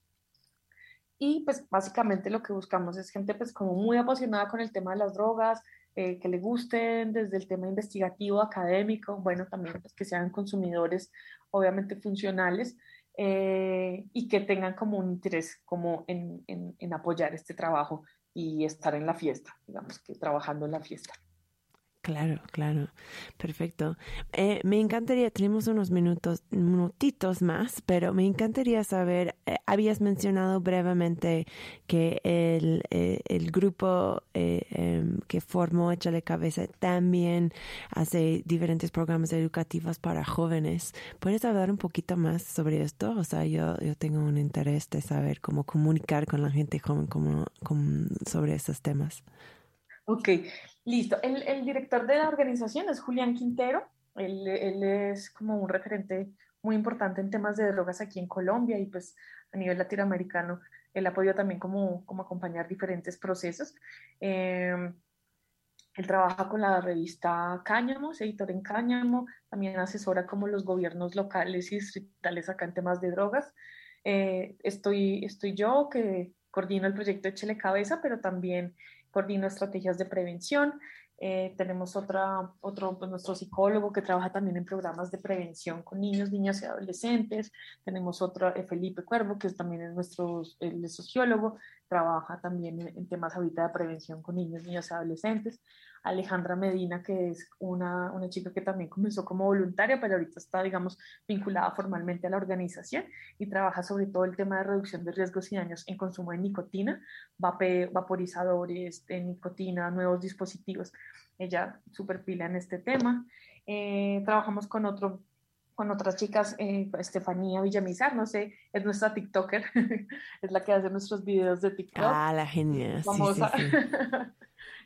Y pues básicamente lo que buscamos es gente pues como muy apasionada con el tema de las drogas, eh, que le gusten desde el tema investigativo, académico, bueno, también pues que sean consumidores obviamente funcionales eh, y que tengan como un interés como en, en, en apoyar este trabajo y estar en la fiesta, digamos que trabajando en la fiesta. Claro, claro. Perfecto. Eh, me encantaría, tenemos unos minutos, minutitos más, pero me encantaría saber, eh, habías mencionado brevemente que el, eh, el grupo eh, em, que formó Échale Cabeza también hace diferentes programas educativos para jóvenes. ¿Puedes hablar un poquito más sobre esto? O sea, yo, yo tengo un interés de saber cómo comunicar con la gente joven sobre esos temas. Ok, listo. El, director de la organización es Julián Quintero. Él, es como un referente muy importante en temas de drogas aquí en Colombia y pues a nivel latinoamericano. Él ha podido también como, como acompañar diferentes procesos. Eh, él trabaja con la revista Cáñamo, es editor en Cáñamo, también asesora como los gobiernos locales y distritales acá en temas de drogas. eh, estoy, yo que coordino el proyecto Échele Cabeza, pero también coordino estrategias de prevención. Eh, tenemos otra, otro, pues, nuestro psicólogo que trabaja también en programas de prevención con niños, niñas y adolescentes. Tenemos otro, eh, Felipe Cuervo, que también es nuestro el sociólogo, trabaja también en, temas ahorita de prevención con niños, niñas y adolescentes. Alejandra Medina, que es una, una chica que también comenzó como voluntaria, pero ahorita está, digamos, vinculada formalmente a la organización y trabaja sobre todo el tema de reducción de riesgos y daños en consumo de nicotina, vaporizadores de nicotina, nuevos dispositivos. Ella super pila en este tema. Eh, trabajamos con otro con otras chicas, eh, Estefanía Villamizar, no sé, es nuestra TikToker, es la que hace nuestros videos de TikTok. Ah, la genial. Famosa. Sí, sí, sí.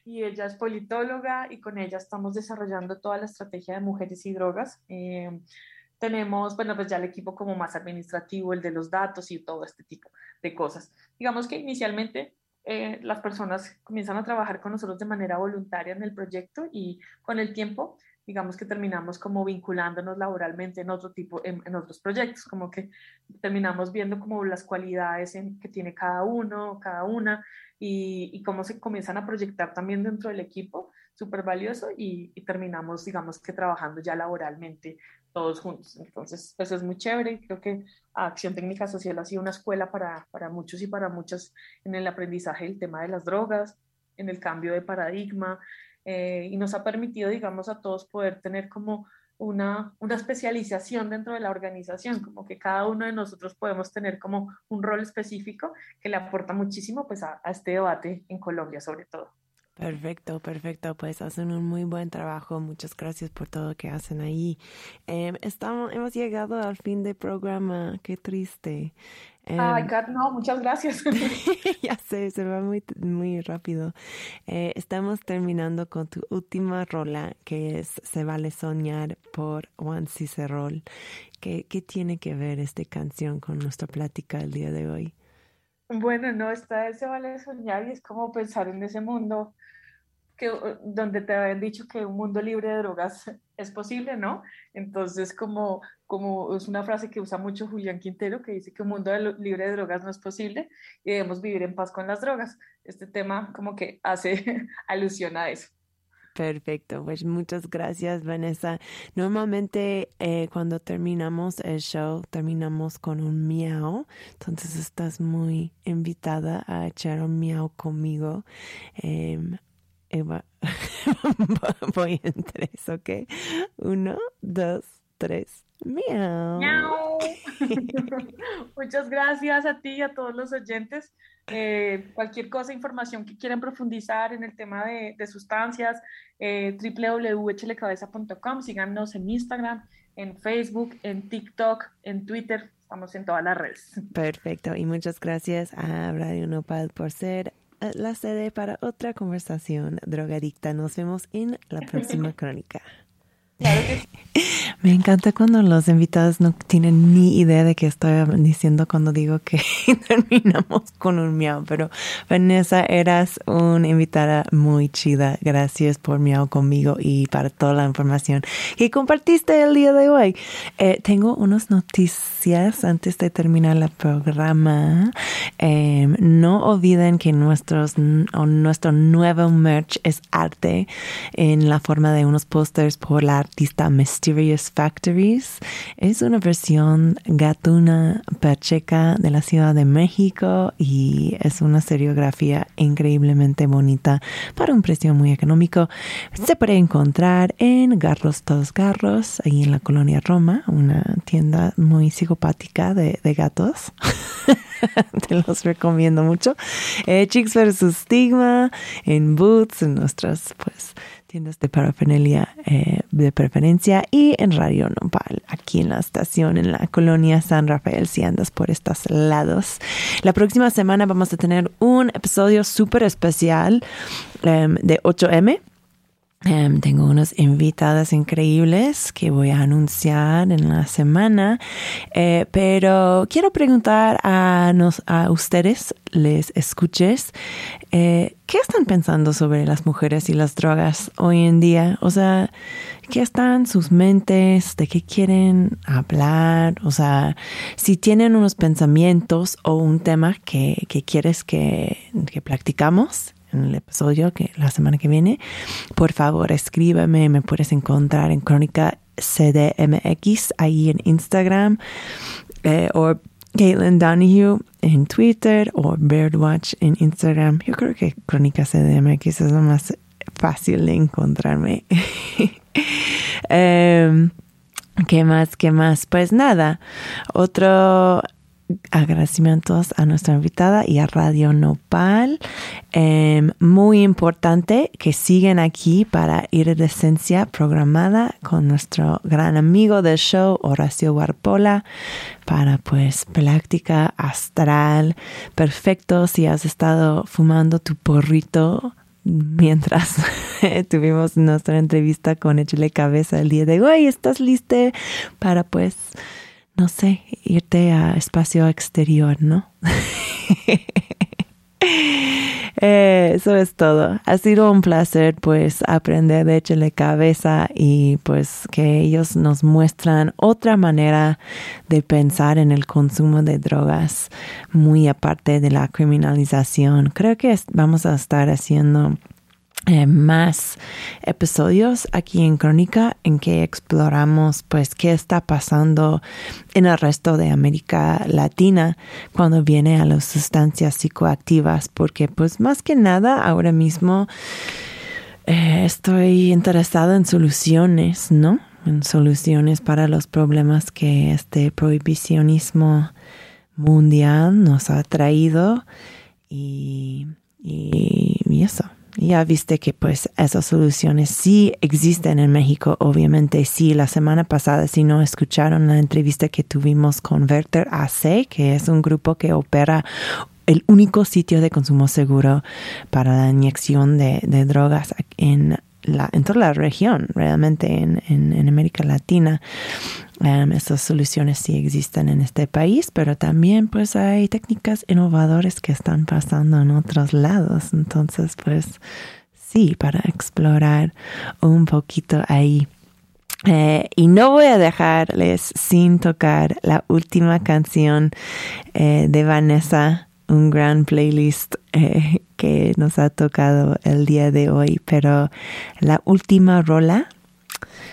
Y ella es politóloga y con ella estamos desarrollando toda la estrategia de mujeres y drogas. Eh, tenemos, bueno, pues ya el equipo como más administrativo, el de los datos y todo este tipo de cosas. Digamos que inicialmente eh, las personas comienzan a trabajar con nosotros de manera voluntaria en el proyecto y con el tiempo digamos que terminamos como vinculándonos laboralmente en otro tipo, en, en otros proyectos, como que terminamos viendo como las cualidades en, que tiene cada uno, cada una, y, y, cómo se comienzan a proyectar también dentro del equipo, súper valioso, y, y, terminamos, digamos que trabajando ya laboralmente todos juntos. Entonces, pues es muy chévere, creo que Acción Técnica Social ha sido una escuela para, para muchos y para muchas en el aprendizaje del tema de las drogas, en el cambio de paradigma, eh, y nos ha permitido, digamos, a todos poder tener como una, una especialización dentro de la organización, como que cada uno de nosotros podemos tener como un rol específico que le aporta muchísimo pues a, este debate en Colombia sobre todo. Perfecto, perfecto. Pues hacen un muy buen trabajo. Muchas gracias por todo lo que hacen ahí. Eh, estamos, hemos llegado al fin del programa. Qué triste. Eh, Ay, Kat, no, muchas gracias. ya sé, se va muy, muy rápido. Eh, estamos terminando con tu última rola, que es Se vale soñar por Juan Cicerol. ¿Qué, ¿Qué tiene que ver esta canción con nuestra plática el día de hoy? Bueno, no, está Se vale soñar y es como pensar en ese mundo que, donde te habían dicho que un mundo libre de drogas es posible, ¿no? Entonces, como, como es una frase que usa mucho Julián Quintero, que dice que un mundo libre de drogas no es posible y debemos vivir en paz con las drogas. Este tema como que hace alusión a eso. Perfecto, pues muchas gracias Vanessa. Normalmente eh, cuando terminamos el show terminamos con un miau, entonces estás muy invitada a echar un miau conmigo. Eh, Eva, voy en tres, ¿ok? Uno, dos, tres. Miau. Miau. Muchas gracias a ti y a todos los oyentes. Eh, cualquier cosa, información que quieran profundizar en el tema de, de sustancias, eh, www.echelecabeza.com. Síganos en Instagram, en Facebook, en TikTok, en Twitter. Estamos en todas las redes. Perfecto. Y muchas gracias a Radio Nopal por ser la sede para otra conversación drogadicta. Nos vemos en la próxima crónica. Claro que Me encanta cuando los invitados no tienen ni idea de qué estoy diciendo cuando digo que terminamos con un miau, pero Vanessa, eras una invitada muy chida. Gracias por miau conmigo y para toda la información que compartiste el día de hoy. Eh, tengo unas noticias antes de terminar el programa. Eh, no olviden que nuestros, nuestro nuevo merch es arte en la forma de unos pósters por la artista Mysterious Factories. Es una versión gatuna pacheca de la Ciudad de México y es una seriografía increíblemente bonita para un precio muy económico. Se puede encontrar en Garros Todos Garros, ahí en la colonia Roma, una tienda muy psicopática de, gatos. Te los recomiendo mucho. Eh, Chicks versus Stigma, en Boots, en nuestras, pues, tiendas de parafernalia eh, de preferencia y en Radio Nopal, aquí en la estación, en la colonia San Rafael, si andas por estos lados. La próxima semana vamos a tener un episodio súper especial um, de 8M Em, tengo unas invitadas increíbles que voy a anunciar en la semana, eh, pero quiero preguntar a, nos, a ustedes, les escuches, eh, ¿qué están pensando sobre las mujeres y las drogas hoy en día? O sea, ¿qué están sus mentes? ¿De qué quieren hablar? O sea, si tienen unos pensamientos o un tema que, que quieres que, que practicamos en el episodio que la semana que viene, por favor escríbeme, me puedes encontrar en Crónica CDMX ahí en Instagram eh, o Caitlin Donahue en Twitter o Birdwatch en Instagram. Yo creo que Crónica CDMX es lo más fácil de encontrarme. Em, ¿Qué más? ¿Qué más? Pues nada, otro agradecimientos a nuestra invitada y a Radio Nopal. Em, muy importante que siguen aquí para Iridescencia programada con nuestro gran amigo del show, Horacio Warpola, para pues práctica astral. Perfecto si has estado fumando tu porrito mientras tuvimos nuestra entrevista con Échale Cabeza el día de hoy. ¿Estás listo para pues no sé, irte a espacio exterior, ¿no? Eh, eso es todo. Ha sido un placer pues aprender de Échale Cabeza y pues que ellos nos muestran otra manera de pensar en el consumo de drogas muy aparte de la criminalización. Creo que vamos a estar haciendo eh, más episodios aquí en Crónica en que exploramos pues qué está pasando en el resto de América Latina cuando viene a las sustancias psicoactivas porque pues más que nada ahora mismo eh, estoy interesada en soluciones, ¿no? En soluciones para los problemas que este prohibicionismo mundial nos ha traído y, y eso ya viste que pues esas soluciones sí existen en México, obviamente sí. La semana pasada, si no escucharon la entrevista que tuvimos con Werther AC, que es un grupo que opera el único sitio de consumo seguro para la inyección de, de drogas en en toda la región, realmente en, en, América Latina. Um, estas soluciones sí existen en este país, pero también pues hay técnicas innovadoras que están pasando en otros lados. Entonces, pues sí, para explorar un poquito ahí. Eh, y no voy a dejarles sin tocar la última canción eh, de Vanessa un gran playlist eh, que nos ha tocado el día de hoy, pero la última rola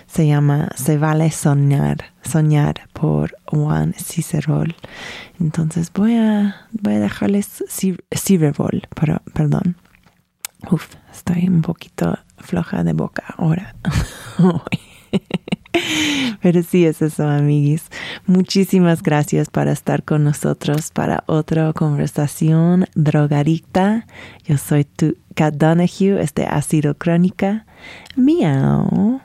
se llama Se vale soñar, soñar por Juan Cicerol. Entonces voy a, voy a dejarles Cicerol, pero, perdón. Uf, estoy un poquito floja de boca ahora. Pero sí es eso, amiguis. Muchísimas gracias por estar con nosotros para otra conversación drogadicta. Yo soy tu Kat Donahue, este ha sido Crónica. Miau.